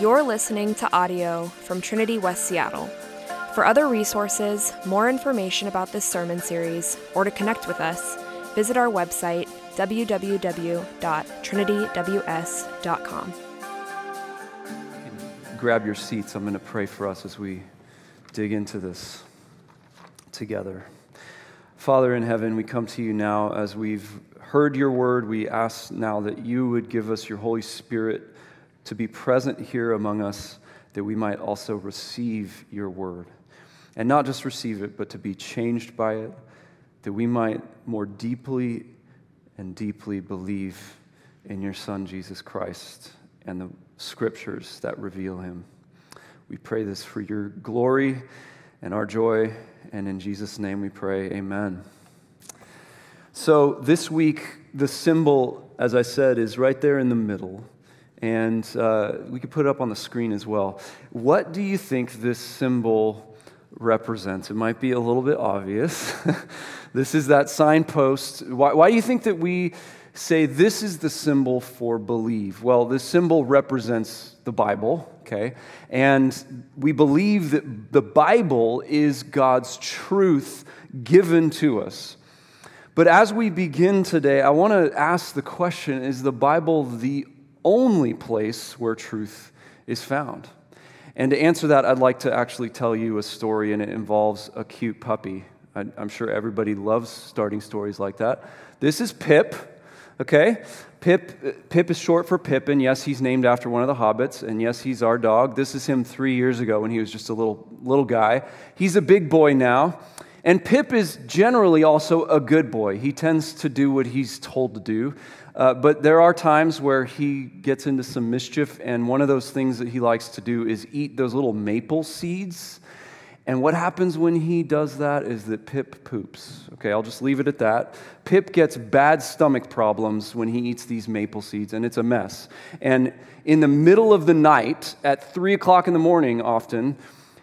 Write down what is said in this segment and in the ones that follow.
You're listening to audio from Trinity West Seattle. For other resources, more information about this sermon series, or to connect with us, visit our website www.trinityws.com. Grab your seats. I'm going to pray for us as we dig into this together. Father in heaven, we come to you now as we've heard your word. We ask now that you would give us your Holy Spirit to be present here among us, that we might also receive your word. And not just receive it, but to be changed by it, that we might more deeply and deeply believe in your Son, Jesus Christ, and the scriptures that reveal him. We pray this for your glory and our joy, and in Jesus' name we pray, amen. So, this week, the symbol, as I said, is right there in the middle and uh, we could put it up on the screen as well. What do you think this symbol represents? It might be a little bit obvious. this is that signpost. Why, why do you think that we say this is the symbol for believe? Well, this symbol represents the Bible, okay? And we believe that the Bible is God's truth given to us. But as we begin today, I want to ask the question is the Bible the only place where truth is found. And to answer that, I'd like to actually tell you a story, and it involves a cute puppy. I'm sure everybody loves starting stories like that. This is Pip, okay? Pip, Pip is short for Pippin. Yes, he's named after one of the hobbits, and yes, he's our dog. This is him three years ago when he was just a little, little guy. He's a big boy now. And Pip is generally also a good boy. He tends to do what he's told to do. Uh, but there are times where he gets into some mischief, and one of those things that he likes to do is eat those little maple seeds. And what happens when he does that is that Pip poops. Okay, I'll just leave it at that. Pip gets bad stomach problems when he eats these maple seeds, and it's a mess. And in the middle of the night, at three o'clock in the morning, often,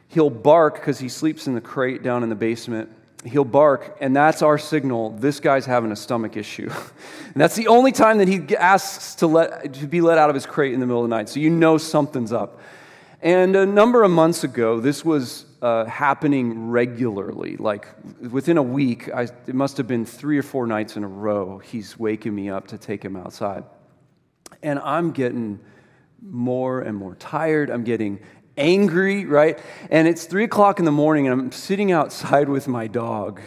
he'll bark because he sleeps in the crate down in the basement he'll bark, and that's our signal this guy's having a stomach issue. and that's the only time that he asks to, let, to be let out of his crate in the middle of the night. So you know something's up. And a number of months ago, this was uh, happening regularly. Like within a week, I, it must have been three or four nights in a row, he's waking me up to take him outside. And I'm getting more and more tired. I'm getting angry, right? And it's three o'clock in the morning, and I'm sitting outside with my dog,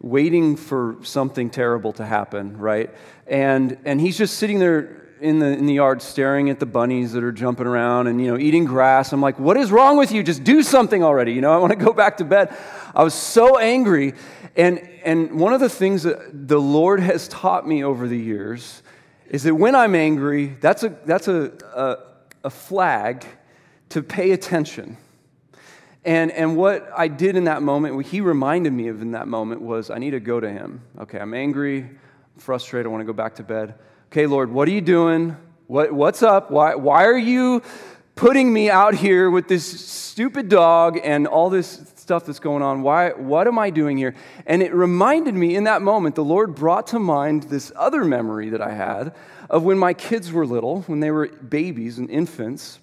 waiting for something terrible to happen, right? And, and he's just sitting there in the, in the yard staring at the bunnies that are jumping around and, you know, eating grass. I'm like, what is wrong with you? Just do something already. You know, I want to go back to bed. I was so angry. And, and one of the things that the Lord has taught me over the years is that when I'm angry, that's a, that's a, a, a flag to pay attention. And, and what I did in that moment, what he reminded me of in that moment was I need to go to him. Okay, I'm angry, frustrated, I want to go back to bed. Okay, Lord, what are you doing? What, what's up? Why, why are you putting me out here with this stupid dog and all this stuff that's going on? Why, what am I doing here? And it reminded me in that moment, the Lord brought to mind this other memory that I had of when my kids were little, when they were babies and infants.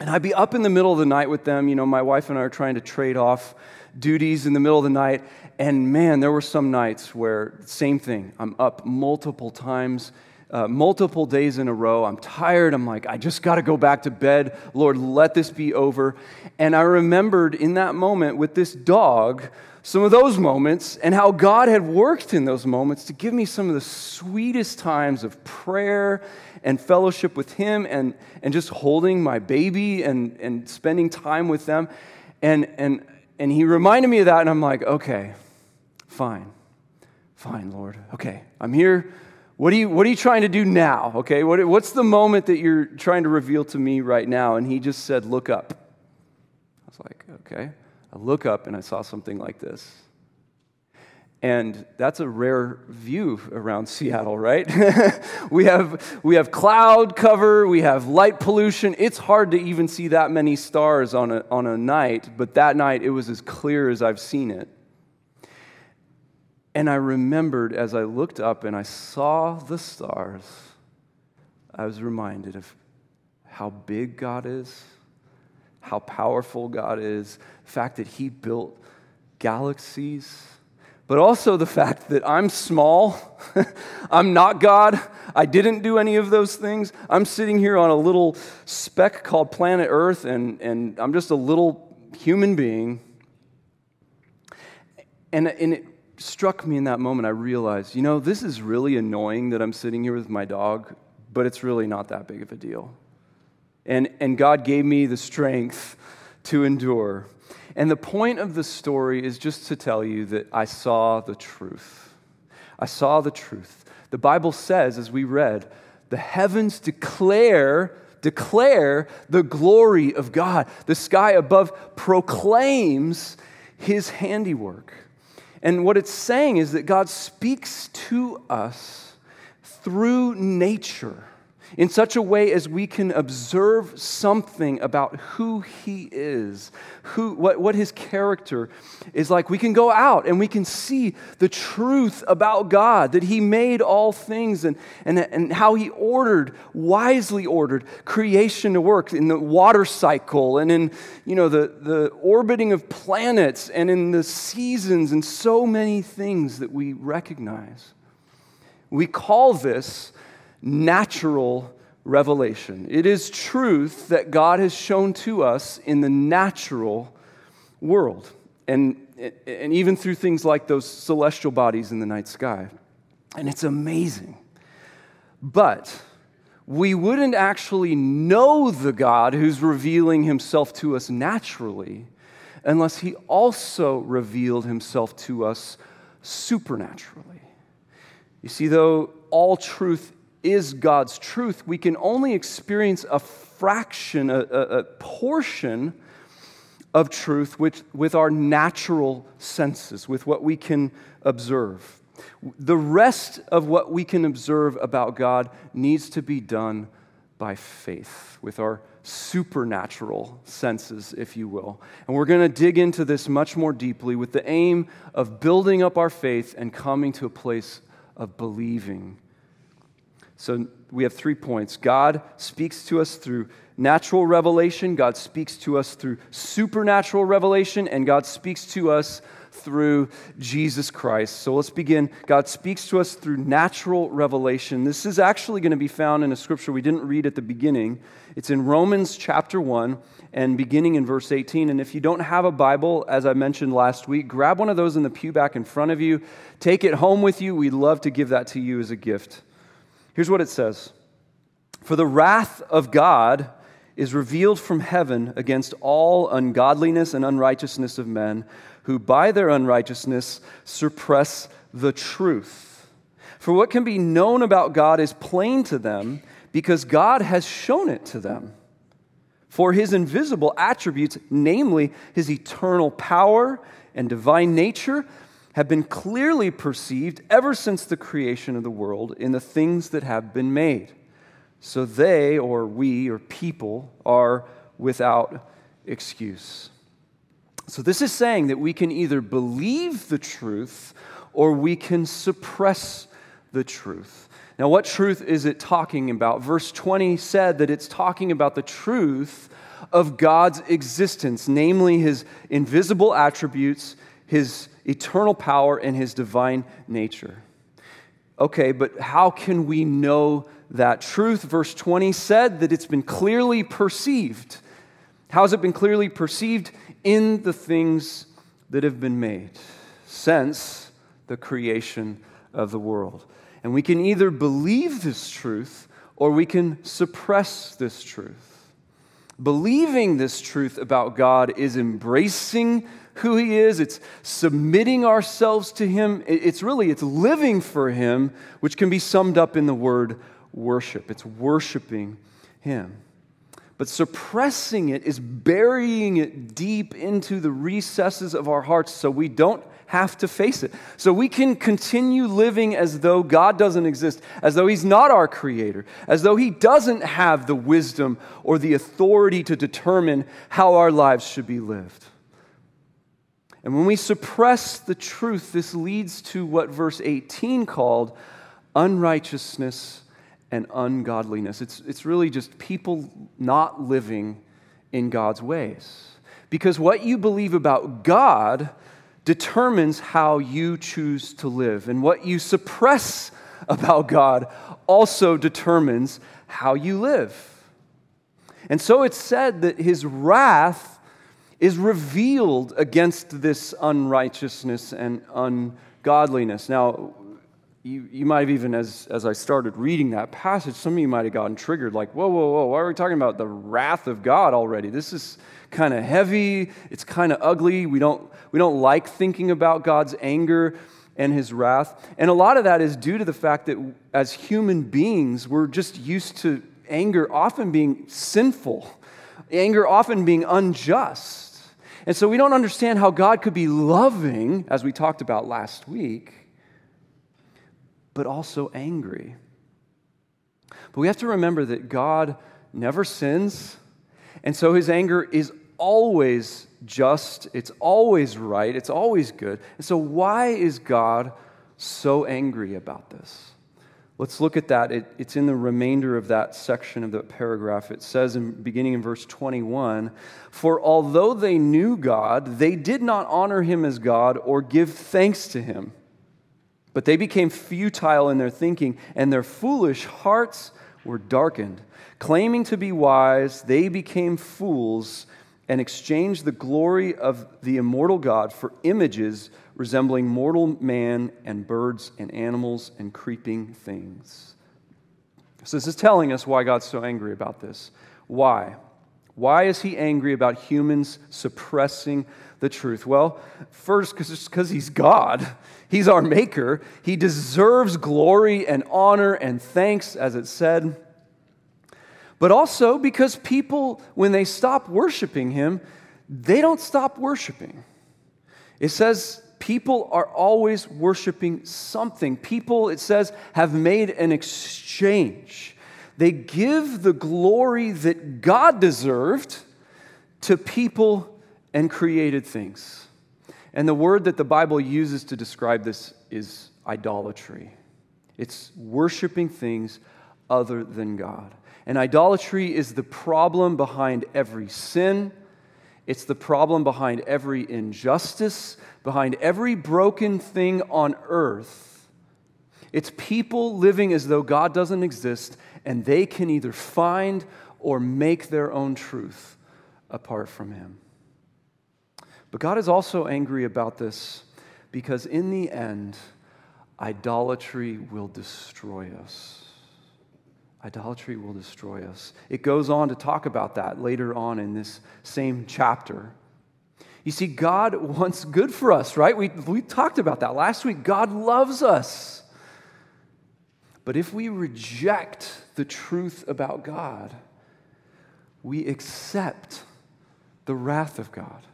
And I'd be up in the middle of the night with them. You know, my wife and I are trying to trade off duties in the middle of the night. And man, there were some nights where, same thing, I'm up multiple times, uh, multiple days in a row. I'm tired. I'm like, I just got to go back to bed. Lord, let this be over. And I remembered in that moment with this dog some of those moments and how God had worked in those moments to give me some of the sweetest times of prayer and fellowship with Him and, and just holding my baby and, and spending time with them. And, and, and He reminded me of that, and I'm like, okay, fine, fine, Lord. Okay, I'm here. What are you, what are you trying to do now? Okay, what, what's the moment that you're trying to reveal to me right now? And He just said, look up. I was like, okay. I look up and I saw something like this. And that's a rare view around Seattle, right? we, have, we have cloud cover, we have light pollution. It's hard to even see that many stars on a, on a night, but that night it was as clear as I've seen it. And I remembered as I looked up and I saw the stars, I was reminded of how big God is, how powerful God is, the fact that He built galaxies, but also the fact that I'm small. I'm not God. I didn't do any of those things. I'm sitting here on a little speck called planet Earth, and, and I'm just a little human being. And, and it struck me in that moment, I realized, you know, this is really annoying that I'm sitting here with my dog, but it's really not that big of a deal. And, and God gave me the strength to endure. And the point of the story is just to tell you that I saw the truth. I saw the truth. The Bible says, as we read, the heavens declare declare the glory of God. The sky above proclaims his handiwork. And what it's saying is that God speaks to us through nature in such a way as we can observe something about who he is, who, what, what his character is like. We can go out and we can see the truth about God, that he made all things and, and, and how he ordered, wisely ordered creation to work in the water cycle and in you know, the, the orbiting of planets and in the seasons and so many things that we recognize. We call this natural revelation. It is truth that God has shown to us in the natural world, and, and even through things like those celestial bodies in the night sky. And it's amazing. But we wouldn't actually know the God who's revealing himself to us naturally unless he also revealed himself to us supernaturally. You see, though all truth is God's truth, we can only experience a fraction, a, a, a portion of truth with, with our natural senses, with what we can observe. The rest of what we can observe about God needs to be done by faith, with our supernatural senses, if you will. And we're going to dig into this much more deeply with the aim of building up our faith and coming to a place of believing so we have three points. God speaks to us through natural revelation, God speaks to us through supernatural revelation, and God speaks to us through Jesus Christ. So let's begin. God speaks to us through natural revelation. This is actually going to be found in a scripture we didn't read at the beginning. It's in Romans chapter 1 and beginning in verse 18. And if you don't have a Bible, as I mentioned last week, grab one of those in the pew back in front of you. Take it home with you. We'd love to give that to you as a gift. Here's what it says For the wrath of God is revealed from heaven against all ungodliness and unrighteousness of men who by their unrighteousness suppress the truth. For what can be known about God is plain to them because God has shown it to them. For his invisible attributes, namely his eternal power and divine nature, have been clearly perceived ever since the creation of the world in the things that have been made. So they, or we, or people, are without excuse. So this is saying that we can either believe the truth or we can suppress the truth. Now, what truth is it talking about? Verse 20 said that it's talking about the truth of God's existence, namely his invisible attributes, his eternal power and his divine nature. Okay, but how can we know that truth? Verse 20 said that it's been clearly perceived. How has it been clearly perceived? In the things that have been made since the creation of the world. And we can either believe this truth or we can suppress this truth. Believing this truth about God is embracing who he is it's submitting ourselves to him it's really it's living for him which can be summed up in the word worship it's worshiping him but suppressing it is burying it deep into the recesses of our hearts so we don't have to face it. So we can continue living as though God doesn't exist, as though He's not our creator, as though He doesn't have the wisdom or the authority to determine how our lives should be lived. And when we suppress the truth, this leads to what verse 18 called unrighteousness and ungodliness. It's, it's really just people not living in God's ways. Because what you believe about God determines how you choose to live. And what you suppress about God also determines how you live. And so it's said that his wrath is revealed against this unrighteousness and ungodliness. Now, you, you might have even, as, as I started reading that passage, some of you might have gotten triggered, like, whoa, whoa, whoa, why are we talking about the wrath of God already? This is kind of heavy, it's kind of ugly. We don't, we don't like thinking about God's anger and his wrath. And a lot of that is due to the fact that as human beings, we're just used to anger often being sinful, anger often being unjust. And so we don't understand how God could be loving, as we talked about last week, but also angry. But we have to remember that God never sins, and so his anger is always just, it's always right, it's always good. And so, why is God so angry about this? Let's look at that. It, it's in the remainder of that section of the paragraph. It says, in, beginning in verse 21 For although they knew God, they did not honor him as God or give thanks to him. But they became futile in their thinking, and their foolish hearts were darkened. Claiming to be wise, they became fools and exchanged the glory of the immortal God for images resembling mortal man and birds and animals and creeping things. So, this is telling us why God's so angry about this. Why? Why is he angry about humans suppressing the truth? Well, first, because he's God. He's our maker. He deserves glory and honor and thanks, as it said. But also because people, when they stop worshiping him, they don't stop worshiping. It says people are always worshiping something. People, it says, have made an exchange. They give the glory that God deserved to people and created things. And the word that the Bible uses to describe this is idolatry. It's worshiping things other than God. And idolatry is the problem behind every sin. It's the problem behind every injustice, behind every broken thing on earth. It's people living as though God doesn't exist and they can either find or make their own truth apart from Him. But God is also angry about this because, in the end, idolatry will destroy us. Idolatry will destroy us. It goes on to talk about that later on in this same chapter. You see, God wants good for us, right? We, we talked about that last week. God loves us. But if we reject the truth about God, we accept the wrath of God.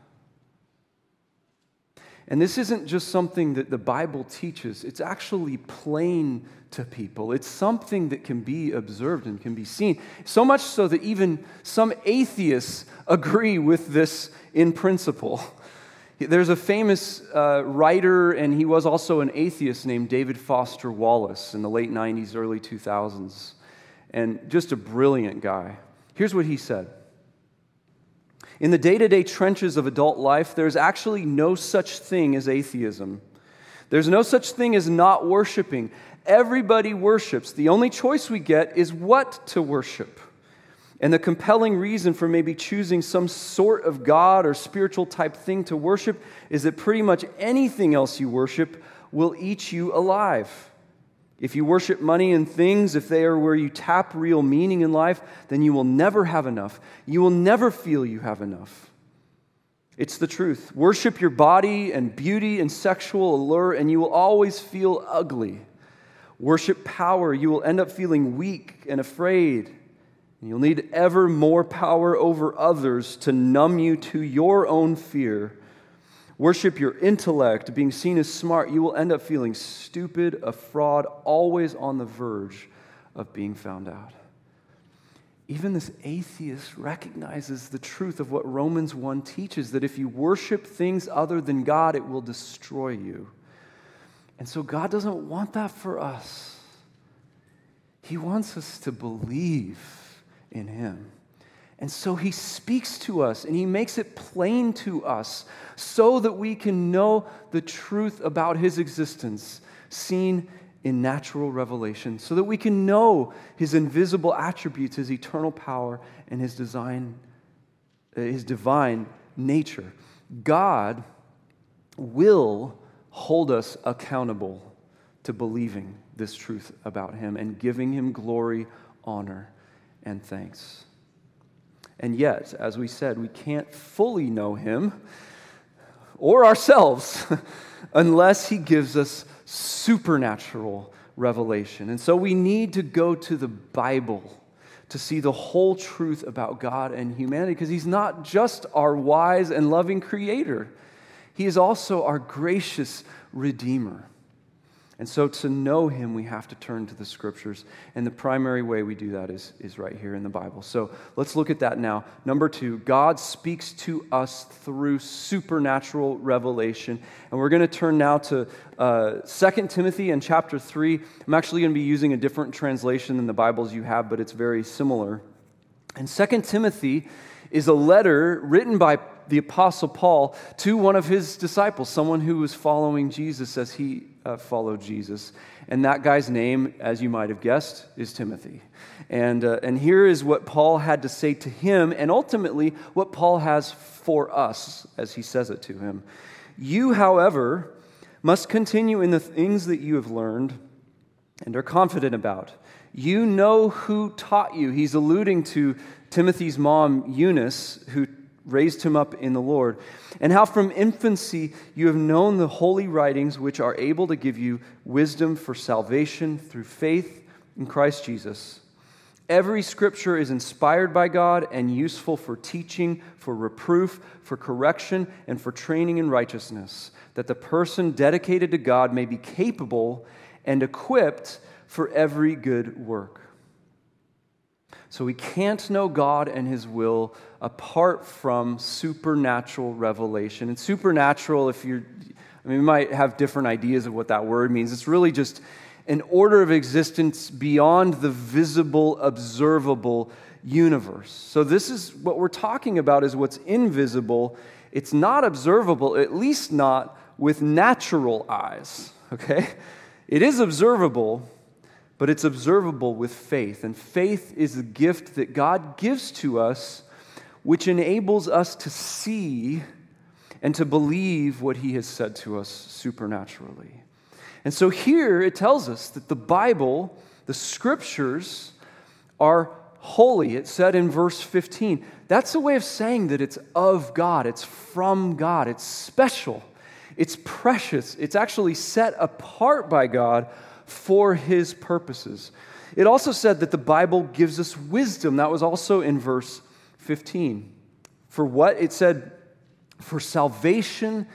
And this isn't just something that the Bible teaches, it's actually plain to people. It's something that can be observed and can be seen. So much so that even some atheists agree with this in principle. There's a famous uh, writer, and he was also an atheist named David Foster Wallace in the late 90s, early 2000s, and just a brilliant guy. Here's what he said In the day to day trenches of adult life, there's actually no such thing as atheism. There's no such thing as not worshiping. Everybody worships. The only choice we get is what to worship. And the compelling reason for maybe choosing some sort of God or spiritual type thing to worship is that pretty much anything else you worship will eat you alive. If you worship money and things, if they are where you tap real meaning in life, then you will never have enough. You will never feel you have enough. It's the truth. Worship your body and beauty and sexual allure, and you will always feel ugly. Worship power, you will end up feeling weak and afraid. You'll need ever more power over others to numb you to your own fear. Worship your intellect, being seen as smart. You will end up feeling stupid, a fraud, always on the verge of being found out. even this atheist recognizes the truth of what Romans 1 teaches that if you worship things other than God, it will destroy you. And so God doesn't want that for us. He wants us to believe in Him. And so He speaks to us and He makes it plain to us so that we can know the truth about His existence, seen in natural revelation so that we can know his invisible attributes, his eternal power, and his design, uh, his divine nature. God will hold us accountable to believing this truth about him and giving him glory, honor, and thanks. And yet, as we said, we can't fully know him or ourselves unless he gives us supernatural revelation. And so we need to go to the Bible to see the whole truth about God and humanity because He's not just our wise and loving Creator, He is also our gracious Redeemer. And so to know him, we have to turn to the scriptures. And the primary way we do that is, is right here in the Bible. So let's look at that now. Number two, God speaks to us through supernatural revelation. And we're going to turn now to uh, 2 Timothy and chapter 3. I'm actually going to be using a different translation than the Bibles you have, but it's very similar. And 2 Timothy is a letter written by the Apostle Paul to one of his disciples, someone who was following Jesus as he uh, followed Jesus. And that guy's name, as you might have guessed, is Timothy. And, uh, and here is what Paul had to say to him, and ultimately what Paul has for us as he says it to him. You, however, must continue in the things that you have learned and are confident about. You know who taught you. He's alluding to Timothy's mom, Eunice, who raised him up in the Lord, and how from infancy you have known the holy writings which are able to give you wisdom for salvation through faith in Christ Jesus. Every scripture is inspired by God and useful for teaching, for reproof, for correction, and for training in righteousness, that the person dedicated to God may be capable and equipped for every good work. So we can't know God and His will apart from supernatural revelation. And supernatural, if you're, I mean, we might have different ideas of what that word means. It's really just an order of existence beyond the visible, observable universe. So this is what we're talking about is what's invisible. It's not observable, at least not with natural eyes, okay? It is observable, but it's observable with faith. And faith is a gift that God gives to us, which enables us to see and to believe what He has said to us supernaturally. And so here it tells us that the Bible, the scriptures, are holy. It said in verse 15. That's a way of saying that it's of God, it's from God, it's special, it's precious, it's actually set apart by God for his purposes. It also said that the Bible gives us wisdom. That was also in verse 15. For what? It said, for salvation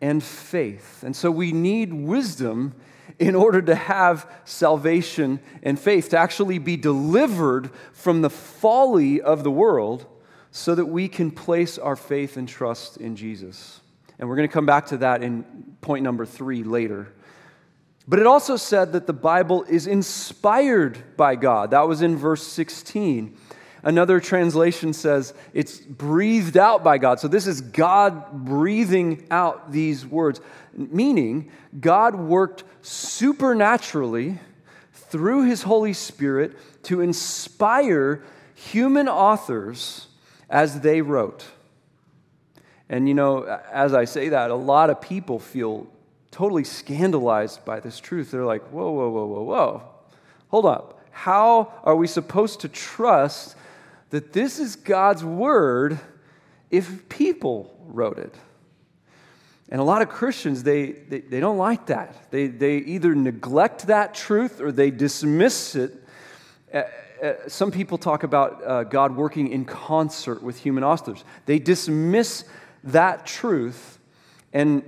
and faith. And so we need wisdom in order to have salvation and faith, to actually be delivered from the folly of the world so that we can place our faith and trust in Jesus. And we're going to come back to that in point number three later. But it also said that the Bible is inspired by God. That was in verse 16. Another translation says it's breathed out by God. So this is God breathing out these words, meaning God worked supernaturally through his Holy Spirit to inspire human authors as they wrote. And you know, as I say that, a lot of people feel totally scandalized by this truth. They're like, whoa, whoa, whoa, whoa, whoa. Hold up. How are we supposed to trust that this is God's word if people wrote it? And a lot of Christians, they, they, they don't like that. They, they either neglect that truth or they dismiss it. Uh, uh, some people talk about uh, God working in concert with human authors. They dismiss that truth and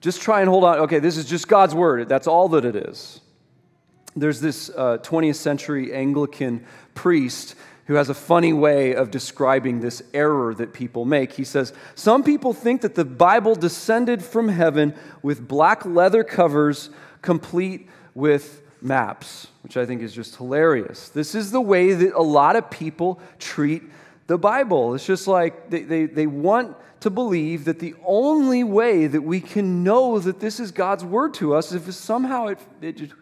just try and hold on. Okay, this is just God's word. That's all that it is. There's this uh, 20th century Anglican priest who has a funny way of describing this error that people make. He says, Some people think that the Bible descended from heaven with black leather covers, complete with maps, which I think is just hilarious. This is the way that a lot of people treat the Bible. It's just like they, they, they want to believe that the only way that we can know that this is God's word to us is if somehow it, it just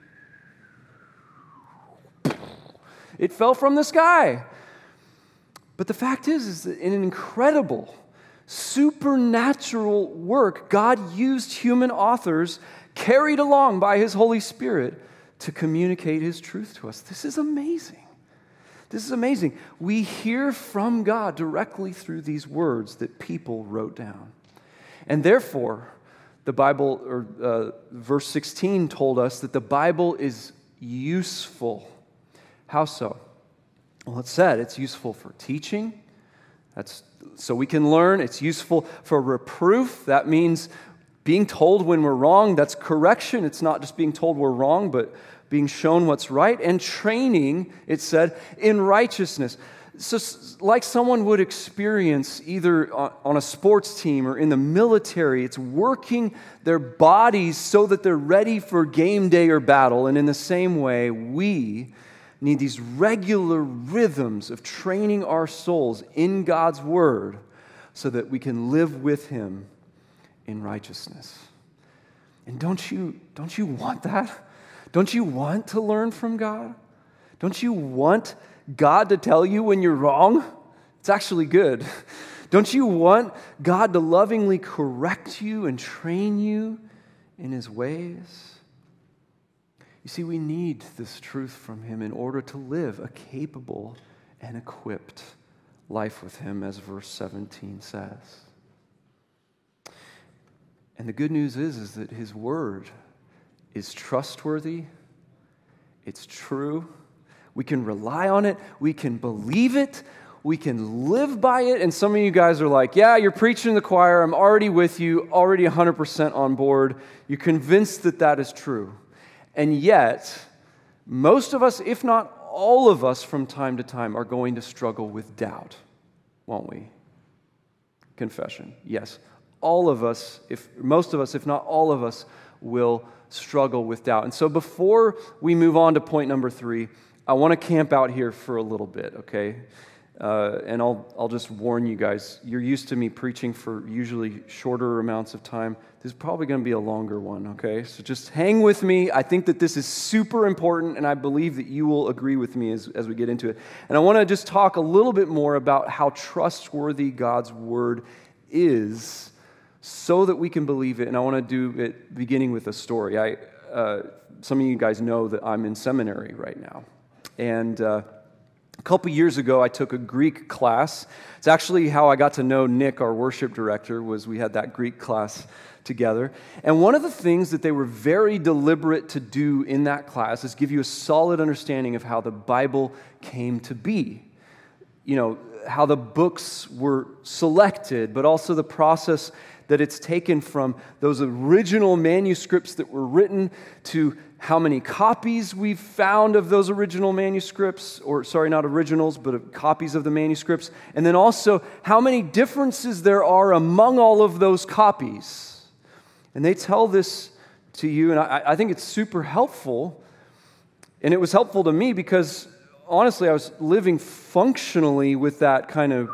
it fell from the sky. But the fact is, is that in an incredible, supernatural work, God used human authors carried along by His Holy Spirit to communicate His truth to us. This is amazing. This is amazing. We hear from God directly through these words that people wrote down. And therefore, the Bible, or uh, verse 16 told us that the Bible is useful. How so? Well, it said it's useful for teaching. That's so we can learn. It's useful for reproof. That means being told when we're wrong. That's correction. It's not just being told we're wrong, but being shown what's right. And training, it said, in righteousness. So, like someone would experience either on a sports team or in the military, it's working their bodies so that they're ready for game day or battle. And in the same way, we need these regular rhythms of training our souls in God's Word so that we can live with Him in righteousness. And don't you, don't you want that? Don't you want to learn from God? Don't you want God to tell you when you're wrong? It's actually good. Don't you want God to lovingly correct you and train you in His ways? You see, we need this truth from Him in order to live a capable and equipped life with Him, as verse 17 says. And the good news is, is that His Word is trustworthy, it's true. We can rely on it, we can believe it, we can live by it. And some of you guys are like, Yeah, you're preaching the choir. I'm already with you, already 100% on board. You're convinced that that is true. And yet, most of us, if not all of us, from time to time, are going to struggle with doubt, won't we? Confession. Yes. All of us, if most of us, if not all of us, will struggle with doubt. And so before we move on to point number three, I want to camp out here for a little bit, okay? Uh, and I'll, I'll just warn you guys, you're used to me preaching for usually shorter amounts of time. This is probably going to be a longer one, okay? So just hang with me. I think that this is super important, and I believe that you will agree with me as, as we get into it. And I want to just talk a little bit more about how trustworthy God's word is so that we can believe it. And I want to do it beginning with a story. I, uh, some of you guys know that I'm in seminary right now. And. Uh, a couple years ago, I took a Greek class. It's actually how I got to know Nick, our worship director, was we had that Greek class together. And one of the things that they were very deliberate to do in that class is give you a solid understanding of how the Bible came to be. You know, how the books were selected, but also the process that it's taken from those original manuscripts that were written to how many copies we've found of those original manuscripts, or sorry, not originals, but copies of the manuscripts, and then also how many differences there are among all of those copies. And they tell this to you, and I, I think it's super helpful. And it was helpful to me because honestly, I was living functionally with that kind of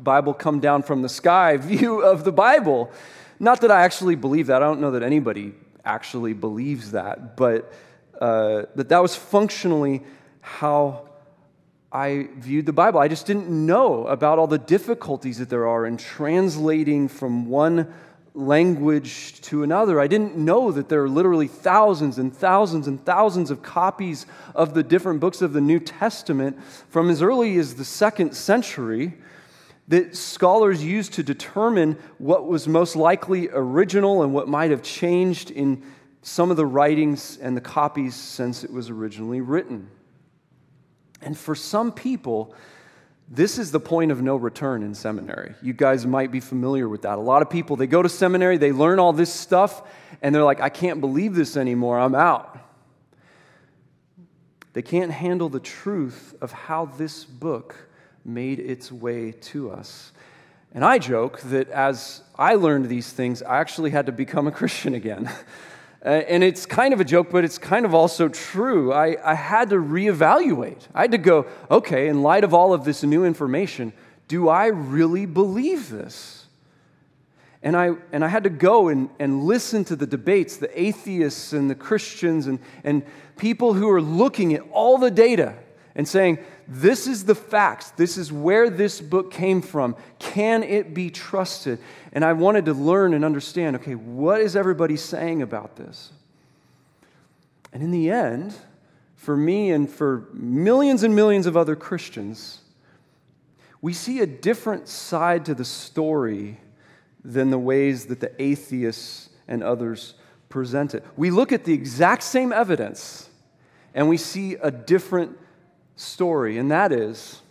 Bible come down from the sky view of the Bible. Not that I actually believe that. I don't know that anybody actually believes that, but uh, that that was functionally how I viewed the Bible. I just didn't know about all the difficulties that there are in translating from one language to another. I didn't know that there are literally thousands and thousands and thousands of copies of the different books of the New Testament from as early as the second century that scholars used to determine what was most likely original and what might have changed in some of the writings and the copies since it was originally written. And for some people, this is the point of no return in seminary. You guys might be familiar with that. A lot of people, they go to seminary, they learn all this stuff, and they're like, I can't believe this anymore, I'm out. They can't handle the truth of how this book made its way to us. And I joke that as I learned these things, I actually had to become a Christian again. Uh, and it's kind of a joke, but it's kind of also true. I, I had to reevaluate. I had to go, okay, in light of all of this new information, do I really believe this? And I, and I had to go and, and listen to the debates, the atheists and the Christians, and, and people who are looking at all the data and saying, this is the facts. This is where this book came from. Can it be trusted? And I wanted to learn and understand okay, what is everybody saying about this? And in the end, for me and for millions and millions of other Christians, we see a different side to the story than the ways that the atheists and others present it. We look at the exact same evidence and we see a different story, and that is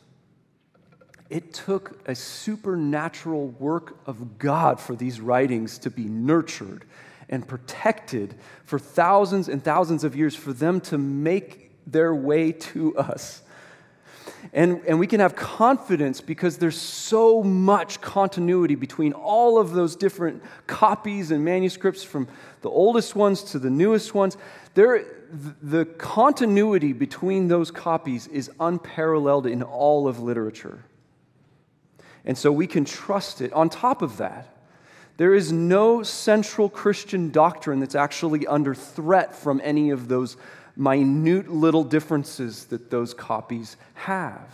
it took a supernatural work of God for these writings to be nurtured and protected for thousands and thousands of years for them to make their way to us. And, and we can have confidence because there's so much continuity between all of those different copies and manuscripts from the oldest ones to the newest ones. There, the continuity between those copies is unparalleled in all of literature. And so we can trust it. On top of that, there is no central Christian doctrine that's actually under threat from any of those minute little differences that those copies have.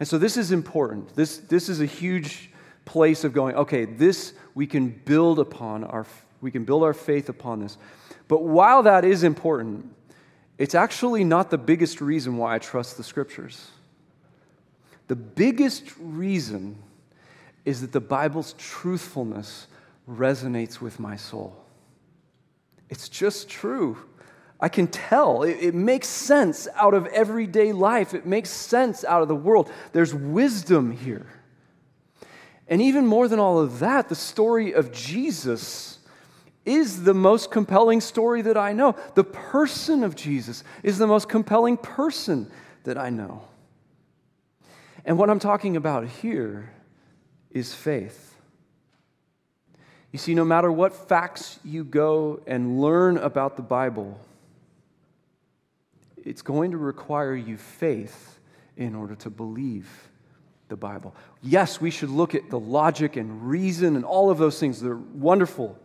And so this is important. This, this is a huge place of going, okay, this we can build upon our we can build our faith upon this. But while that is important, it's actually not the biggest reason why I trust the scriptures. The biggest reason is that the Bible's truthfulness resonates with my soul. It's just true. I can tell. It, it, makes sense out of everyday life, it makes sense out of the world. There's wisdom here. And even more than all of that, the story of Jesus is the most compelling story that I know. The person of Jesus is the most compelling person that I know. And what I'm talking about here is faith. You see, no matter what facts you go and learn about the Bible, it's going to require you faith in order to believe the Bible. Yes, we should look at the logic and reason and all of those things. They're wonderful.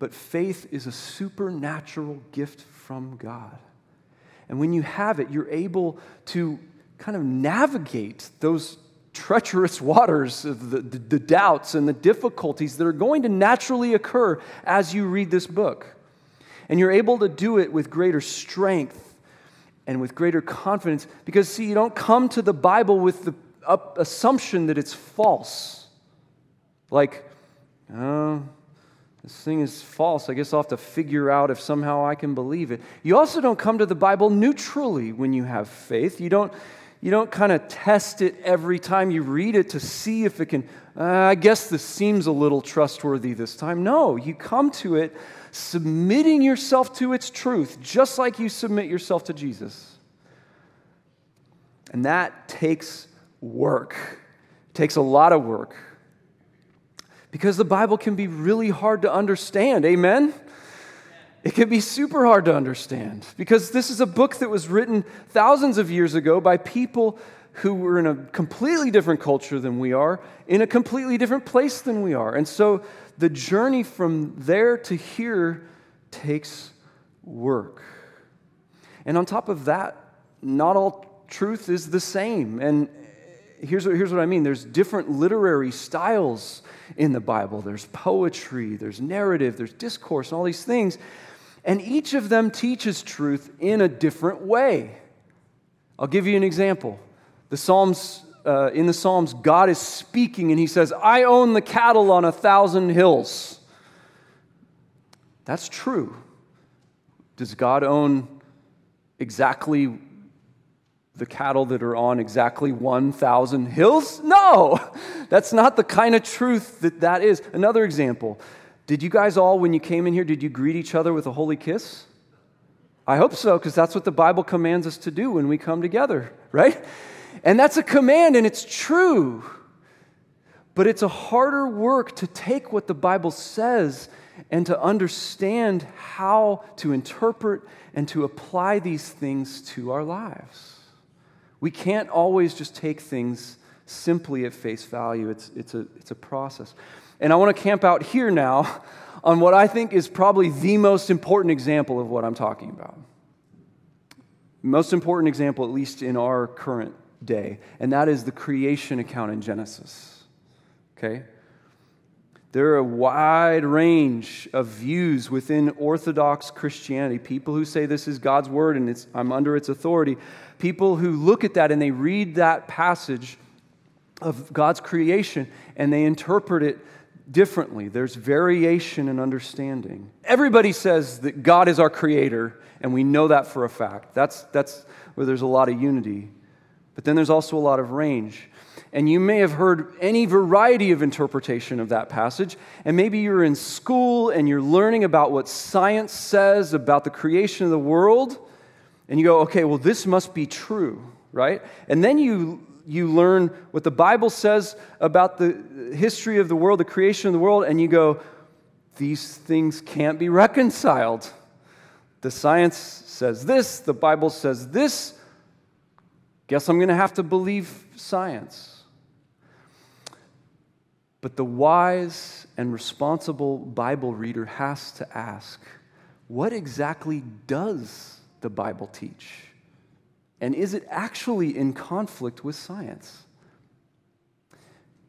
But faith is a supernatural gift from God. And when you have it, you're able to kind of navigate those treacherous waters of the, the, the, doubts and the difficulties that are going to naturally occur as you read this book. And you're able to do it with greater strength and with greater confidence because, see, you don't come to the Bible with the assumption that it's false. Like, oh, this thing is false. I guess I'll have to figure out if somehow I can believe it. You also don't come to the Bible neutrally when you have faith. You don't you don't kind of test it every time you read it to see if it can, uh, I guess this seems a little trustworthy this time. No, you come to it submitting yourself to its truth, just like you submit yourself to Jesus. And that takes work, it takes a lot of work. Because the Bible can be really hard to understand. Amen? it can be super hard to understand because this is a book that was written thousands of years ago by people who were in a completely different culture than we are, in a completely different place than we are. And so the journey from there to here takes work. And on top of that, not all truth is the same. And here's what, here's what I mean there's different literary styles in the Bible there's poetry, there's narrative, there's discourse, and all these things. And each of them teaches truth in a different way. I'll give you an example. The Psalms, uh, in the Psalms, God is speaking and he says, I own the cattle on a thousand hills. That's true. Does God own exactly the cattle that are on exactly 1,000 hills? No, that's not the kind of truth that that is. Another example did you guys all, when you came in here, did you greet each other with a holy kiss? I hope so, because that's what the Bible commands us to do when we come together, right? And that's a command, and it's true. But it's a harder work to take what the Bible says and to understand how to interpret and to apply these things to our lives. We can't always just take things simply at face value, it's, it's, a, it's a process. And I want to camp out here now on what I think is probably the most important example of what I'm talking about. Most important example, at least in our current day, and that is the creation account in Genesis. Okay? There are a wide range of views within Orthodox Christianity. People who say this is God's word and I'm under its authority. People who look at that and they read that passage of God's creation and they interpret it differently. There's variation in understanding. Everybody says that God is our creator, and we know that for a fact. That's, that's where there's a lot of unity. But then there's also a lot of range. And you may have heard any variety of interpretation of that passage. And maybe you're in school and you're learning about what science says about the creation of the world. And you go, okay, well, this must be true, right? And then you you learn what the Bible says about the history of the world, the creation of the world, and you go, these things can't be reconciled. The science says this, the Bible says this. Guess I'm going to have to believe science. But the wise and responsible Bible reader has to ask what exactly does the Bible teach? And is it actually in conflict with science?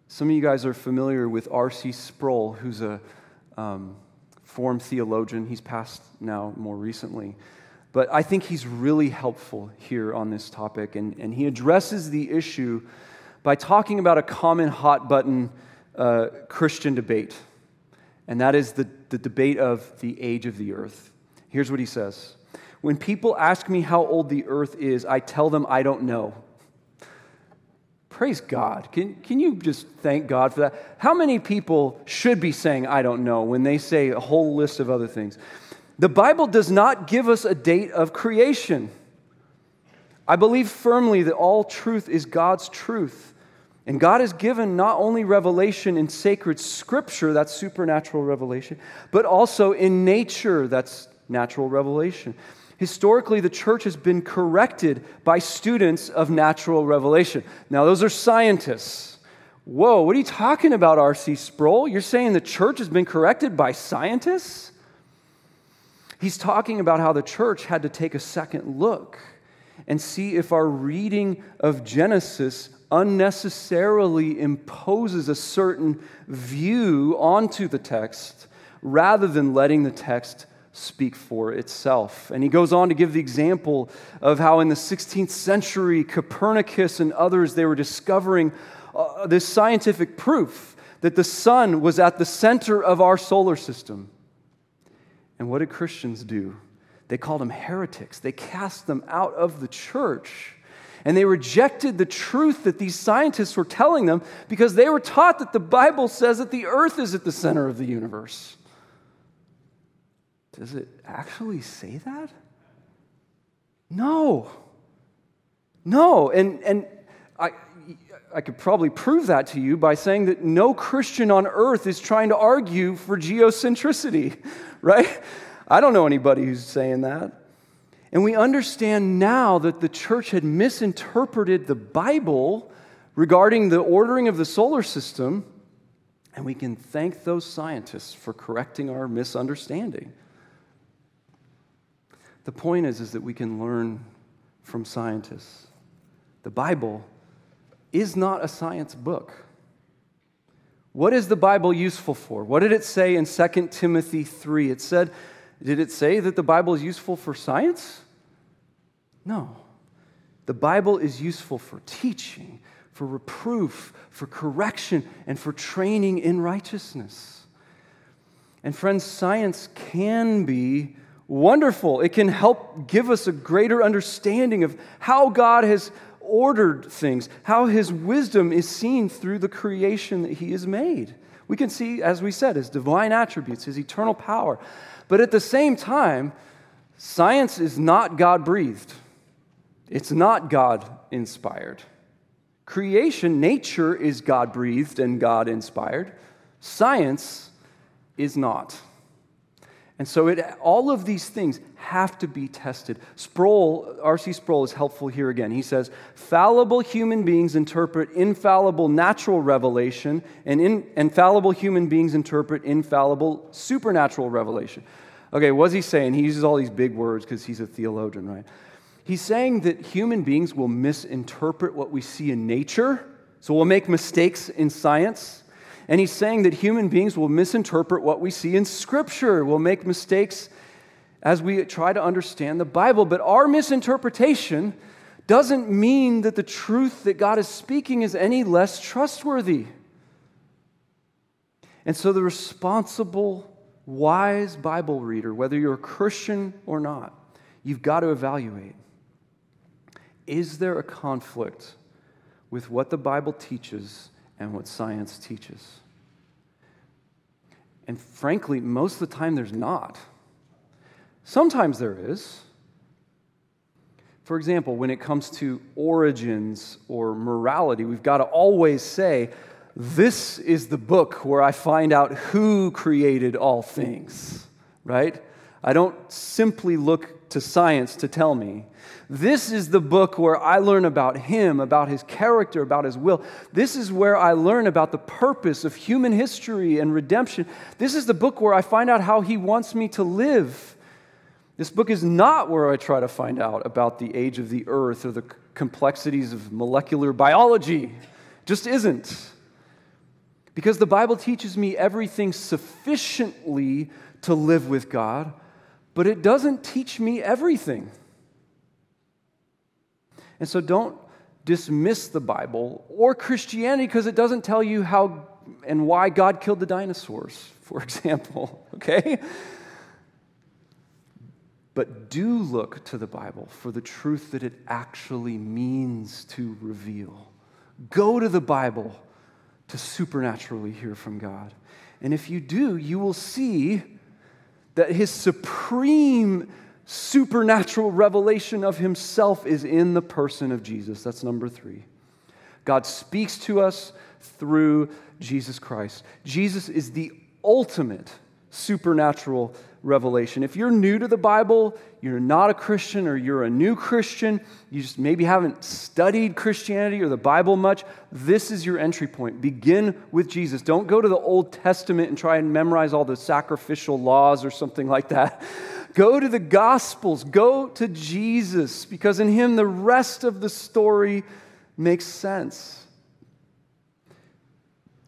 Some of you guys are familiar with R.C. Sproul, who's a um, theologian. He's passed now more recently. But I think he's really helpful here on this topic. And, and he addresses the issue by talking about a common hot button uh, Christian debate. And that is the, the debate of the age of the earth. Here's what he says when people ask me how old the earth is, I tell them I don't know. Praise God. Can, can you just thank God for that? How many people should be saying, I don't know, when they say a whole list of other things? The Bible does not give us a date of creation. I believe firmly that all truth is God's truth. And God has given not only revelation in sacred scripture, that's supernatural revelation, but also in nature, that's natural revelation historically the church has been corrected by students of natural revelation. Now, those are scientists. Whoa, what are you talking about, R.C. Sproul? You're saying the church has been corrected by scientists? He's talking about how the church had to take a second look and see if our reading of Genesis unnecessarily imposes a certain view onto the text rather than letting the text speak for itself. And he goes on to give the example of how in the 16th century, Copernicus and others, they were discovering uh, this scientific proof that the sun was at the center of our solar system. And what did Christians do? They called them heretics. They cast them out of the church. And they rejected the truth that these scientists were telling them because they were taught that the Bible says that the earth is at the center of the universe. Does it actually say that? No. No. And, and I, I could probably prove that to you by saying that no Christian on earth is trying to argue for geocentricity, right? I don't know anybody who's saying that. And we understand now that the church had misinterpreted the Bible regarding the ordering of the solar system, and we can thank those scientists for correcting our misunderstanding. The point is, is that we can learn from scientists. The Bible is not a science book. What is the Bible useful for? What did it say in 2 Timothy 3? It said, did it say that the Bible is useful for science? No. The Bible is useful for teaching, for reproof, for correction, and for training in righteousness. And friends, science can be wonderful. It can help give us a greater understanding of how God has ordered things, how his wisdom is seen through the creation that he has made. We can see, as we said, his divine attributes, his eternal power. But at the same time, Science is not God breathed, it's not God inspired. Creation, nature is God breathed and God inspired. Science is not. And so it, all of these things have to be tested. Sproul, R.C. Sproul is helpful here again. He says, fallible human beings interpret infallible natural revelation, and in, infallible human beings interpret infallible supernatural revelation. Okay, what's he saying? He uses all these big words because he's a theologian, right? He's saying that human beings will misinterpret what we see in nature, so we'll make mistakes in science. And he's saying that human beings will misinterpret what we see in Scripture, will make mistakes as we try to understand the Bible. But our misinterpretation doesn't mean that the truth that God is speaking is any less trustworthy. And so, the responsible, wise Bible reader, whether you're a Christian or not, you've got to evaluate is there a conflict with what the Bible teaches and what science teaches? And frankly, most of the time there's not. Sometimes there is. For example, when it comes to origins or morality, we've got to always say, This is the book where I find out who created all things, right? I don't simply look to science to tell me. This is the book where I learn about him, about his character, about his will. This is where I learn about the purpose of human history and redemption. This is the book where I find out how he wants me to live. This book is not where I try to find out about the age of the earth or the complexities of molecular biology. It just isn't. Because the Bible teaches me everything sufficiently to live with God, but it doesn't teach me everything. And so don't dismiss the Bible or Christianity because it doesn't tell you how and why God killed the dinosaurs, for example, okay? But do look to the Bible for the truth that it actually means to reveal. Go to the Bible to supernaturally hear from God. And if you do, you will see that His supreme supernatural revelation of himself is in the person of Jesus. That's number three. God speaks to us through Jesus Christ. Jesus is the ultimate supernatural revelation. If you're new to the Bible, you're not a Christian, or you're a new Christian, you just maybe haven't studied Christianity or the Bible much, this is your entry point. Begin with Jesus. Don't go to the Old Testament and try and memorize all the sacrificial laws or something like that. Go to the Gospels, go to Jesus, because in Him the rest of the story makes sense.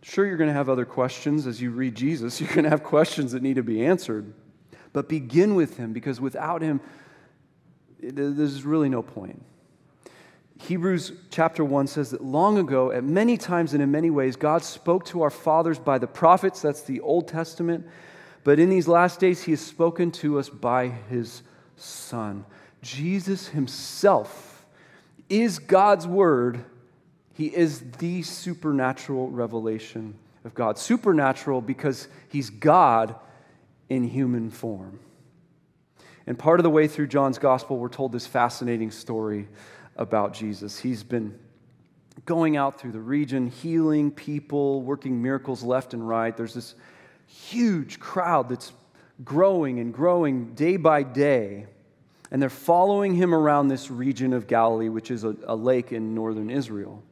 Sure, you're going to have other questions as you read Jesus. You're going to have questions that need to be answered. But begin with Him, because without Him, there's really no point. Hebrews chapter 1 says that long ago, at many times and in many ways, God spoke to our fathers by the prophets. That's the Old Testament. But in these last days, he has spoken to us by his Son. Jesus himself is God's word. He is the supernatural revelation of God. Supernatural because he's God in human form. And part of the way through John's gospel, we're told this fascinating story about Jesus. He's been going out through the region, healing people, working miracles left and right. There's this huge crowd that's growing and growing day by day. And they're following him around this region of Galilee, which is a, a lake in northern Israel.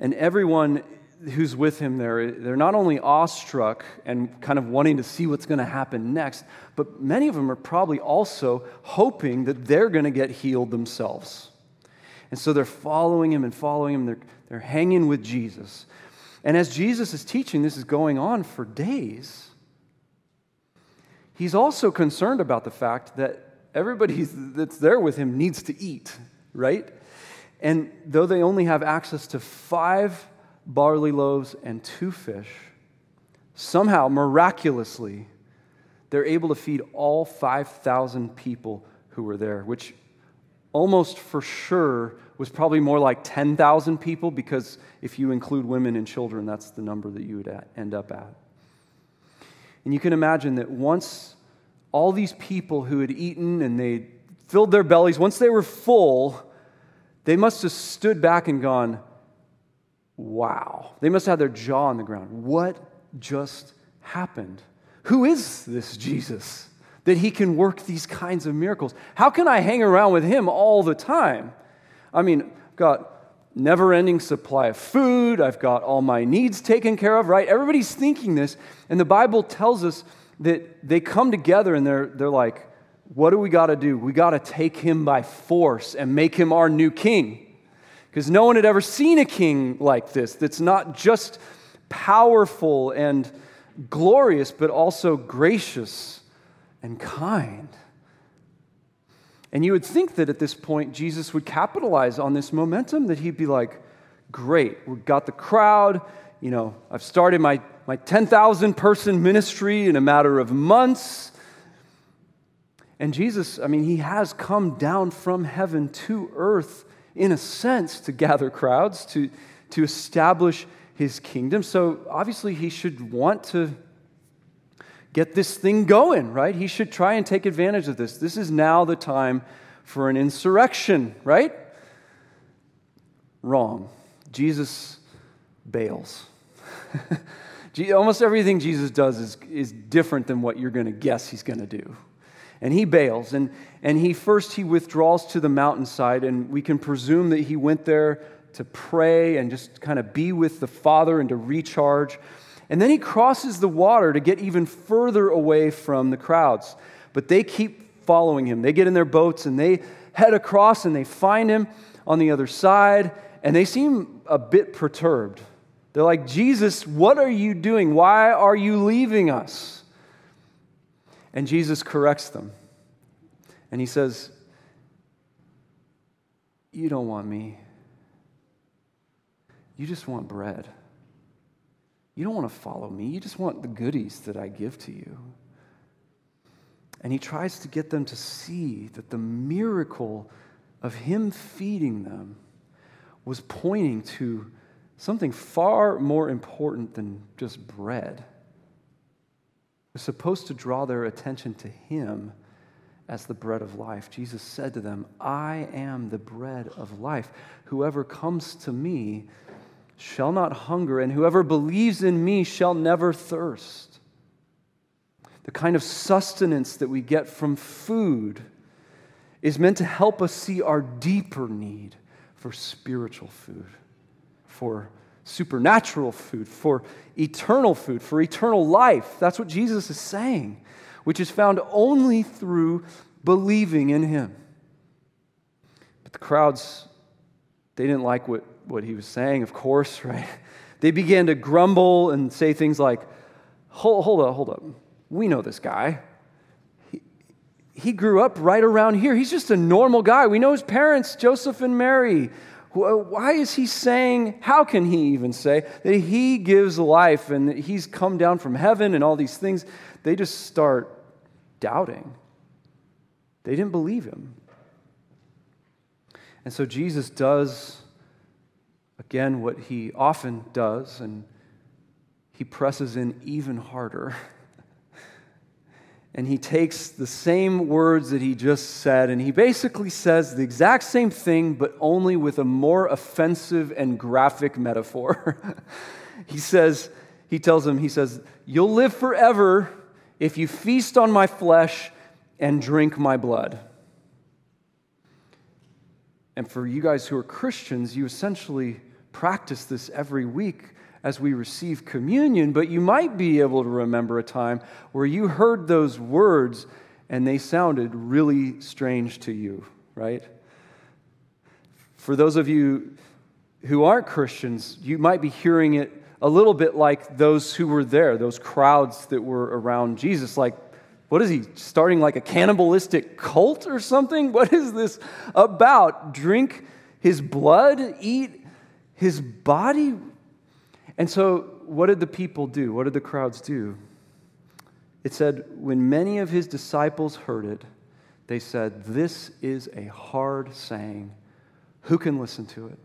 And everyone who's with him there, they're not only awestruck and kind of wanting to see what's going to happen next, but many of them are probably also hoping that they're going to get healed themselves. And so they're following him and following him. They're, they're hanging with Jesus. And as Jesus is teaching, this is going on for days. He's also concerned about the fact that everybody that's there with him needs to eat, right? And though they only have access to five barley loaves and two fish, somehow, miraculously, they're able to feed all 5,000 people who were there, which almost for sure was probably more like 10,000 people because if you include women and children, that's the number that you would end up at. And you can imagine that once all these people who had eaten and they filled their bellies, once they were full, they must have stood back and gone, Wow. They must have their jaw on the ground. What just happened? Who is this Jesus that he can work these kinds of miracles? How can I hang around with him all the time? I mean, I've got never ending supply of food, I've got all my needs taken care of, right? Everybody's thinking this, and the Bible tells us that they come together and they're, they're like, what do we got to do? We got to take him by force and make him our new king. Because no one had ever seen a king like this that's not just powerful and glorious, but also gracious and kind. And you would think that at this point, Jesus would capitalize on this momentum, that he'd be like, Great, we've got the crowd. You know, I've started my, my 10,000 person ministry in a matter of months. And Jesus, I mean, he has come down from heaven to earth in a sense to gather crowds, to, to establish his kingdom. So obviously, he should want to get this thing going, right? He should try and take advantage of this. This is now the time for an insurrection, right? Wrong. Jesus bails. Almost everything Jesus does is, is different than what you're going to guess he's going to do. And he bails. And, and he first he withdraws to the mountainside, and we can presume that he went there to pray and just kind of be with the Father and to recharge. And then he crosses the water to get even further away from the crowds. But they keep following him. They get in their boats and they head across and they find him on the other side, and they seem a bit perturbed. They're like, Jesus, what are you doing? Why are you leaving us? And Jesus corrects them. And he says, You don't want me. You just want bread. You don't want to follow me. You just want the goodies that I give to you. And he tries to get them to see that the miracle of him feeding them was pointing to something far more important than just bread. Was supposed to draw their attention to him as the bread of life. Jesus said to them, I am the bread of life. Whoever comes to me shall not hunger, and whoever believes in me shall never thirst. The kind of sustenance that we get from food is meant to help us see our deeper need for spiritual food, for supernatural food, for eternal food, for eternal life. That's what Jesus is saying, which is found only through believing in Him. But the crowds, they didn't like what what he was saying, of course, right? They began to grumble and say things like, hold, hold up, hold up. We know this guy. He, he grew up right around here. He's just a normal guy. We know his parents, Joseph and Mary. Why is he saying, how can he even say that he gives life and that he's come down from heaven and all these things? They just start doubting. They didn't believe him. And so Jesus does Again, what he often does, and he presses in even harder. and he takes the same words that he just said, and he basically says the exact same thing, but only with a more offensive and graphic metaphor. he says, he tells him, he says, You'll live forever if you feast on my flesh and drink my blood. And for you guys who are Christians, you essentially practice this every week as we receive communion, but you might be able to remember a time where you heard those words and they sounded really strange to you, right? For those of you who aren't Christians, you might be hearing it a little bit like those who were there, those crowds that were around Jesus. Like, what is he, starting like a cannibalistic cult or something? What is this about? Drink his blood, eat his body. And so, what did the people do? What did the crowds do? It said, when many of his disciples heard it, they said, This is a hard saying. Who can listen to it?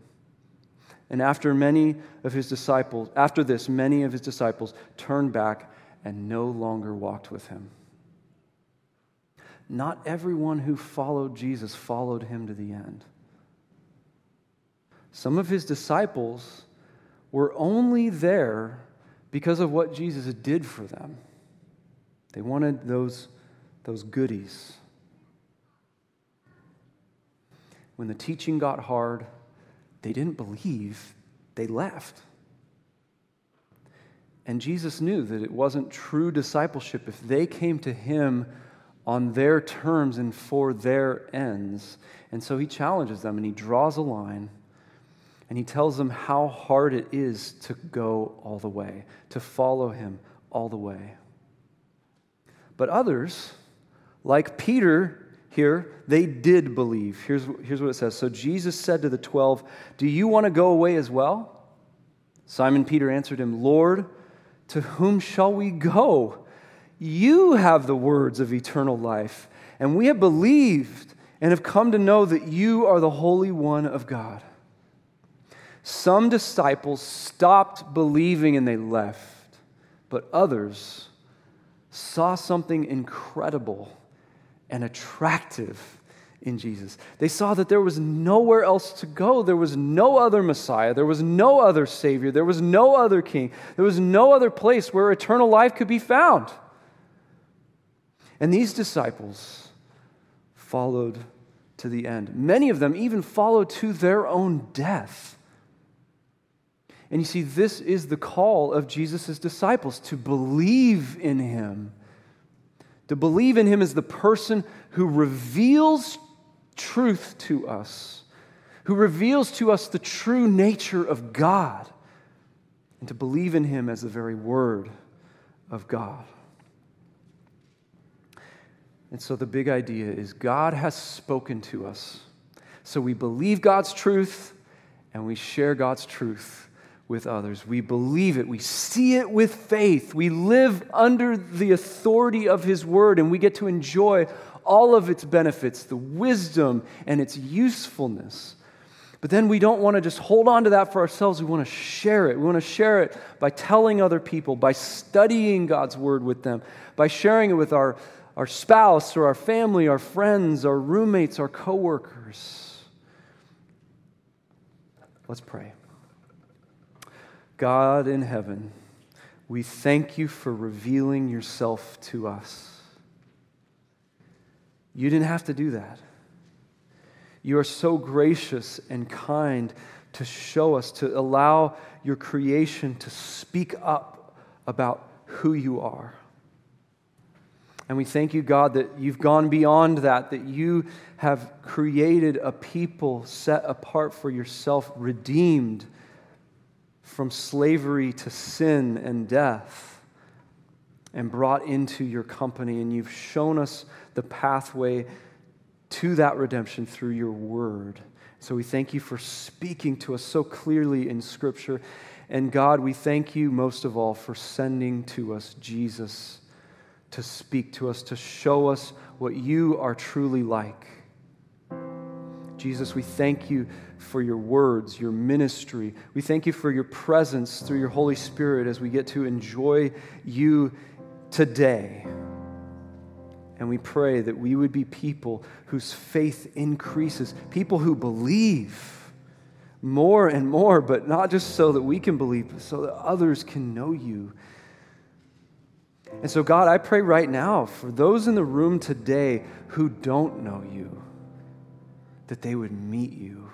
And after many of his disciples, after this, many of his disciples turned back and no longer walked with him. not everyone who followed Jesus followed him to the end. Some of his disciples were only there because of what Jesus did for them. They wanted those, those goodies. When the teaching got hard, they didn't believe, they left. And Jesus knew that it wasn't true discipleship if they came to him on their terms and for their ends. And so he challenges them and he draws a line and he tells them how hard it is to go all the way, to follow him all the way. But others, like Peter here, they did believe. Here's, here's what it says. So Jesus said to the twelve, Do you want to go away as well? Simon Peter answered him, Lord, to whom shall we go? You have the words of eternal life, and we have believed and have come to know that you are the Holy One of God. Some disciples stopped believing and they left, but others saw something incredible and attractive in Jesus. They saw that there was nowhere else to go. There was no other Messiah. There was no other Savior. There was no other King. There was no other place where eternal life could be found. And these disciples followed to the end. Many of them even followed to their own death. And you see, this is the call of Jesus' disciples to believe in him. To believe in him as the person who reveals truth to us, who reveals to us the true nature of God, and to believe in him as the very word of God. And so the big idea is God has spoken to us. So we believe God's truth and we share God's truth with others. We believe it. We see it with faith. We live under the authority of His Word, and we get to enjoy all of its benefits, the wisdom and its usefulness. But then we don't want to just hold on to that for ourselves. We want to share it. We want to share it by telling other people, by studying God's Word with them, by sharing it with our, our spouse or our family, our friends, our roommates, our coworkers. Let's pray. God in heaven, we thank you for revealing yourself to us. You didn't have to do that. You are so gracious and kind to show us, to allow your creation to speak up about who you are. And we thank you, God, that you've gone beyond that, that you have created a people set apart for yourself, redeemed from slavery to sin and death and brought into your company. And you've shown us the pathway to that redemption through your word. So we thank you for speaking to us so clearly in Scripture. And God, we thank you most of all for sending to us Jesus to speak to us, to show us what you are truly like. Jesus, we thank you for your words, your ministry. We thank you for your presence through your Holy Spirit as we get to enjoy you today. And we pray that we would be people whose faith increases, people who believe more and more, but not just so that we can believe, but so that others can know you. And so, God, I pray right now for those in the room today who don't know you that they would meet you,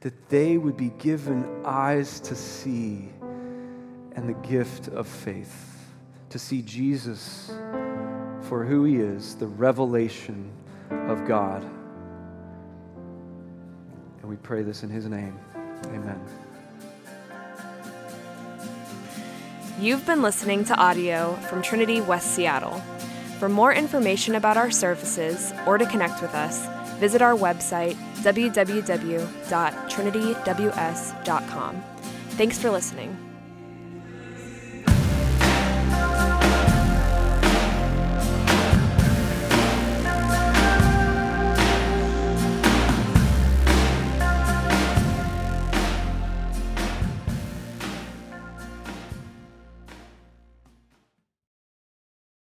that they would be given eyes to see and the gift of faith, to see Jesus for who he is, the revelation of God. And we pray this in his name. Amen. You've been listening to audio from Trinity West Seattle. For more information about our services or to connect with us, visit our website, www.trinityws.com. Thanks for listening.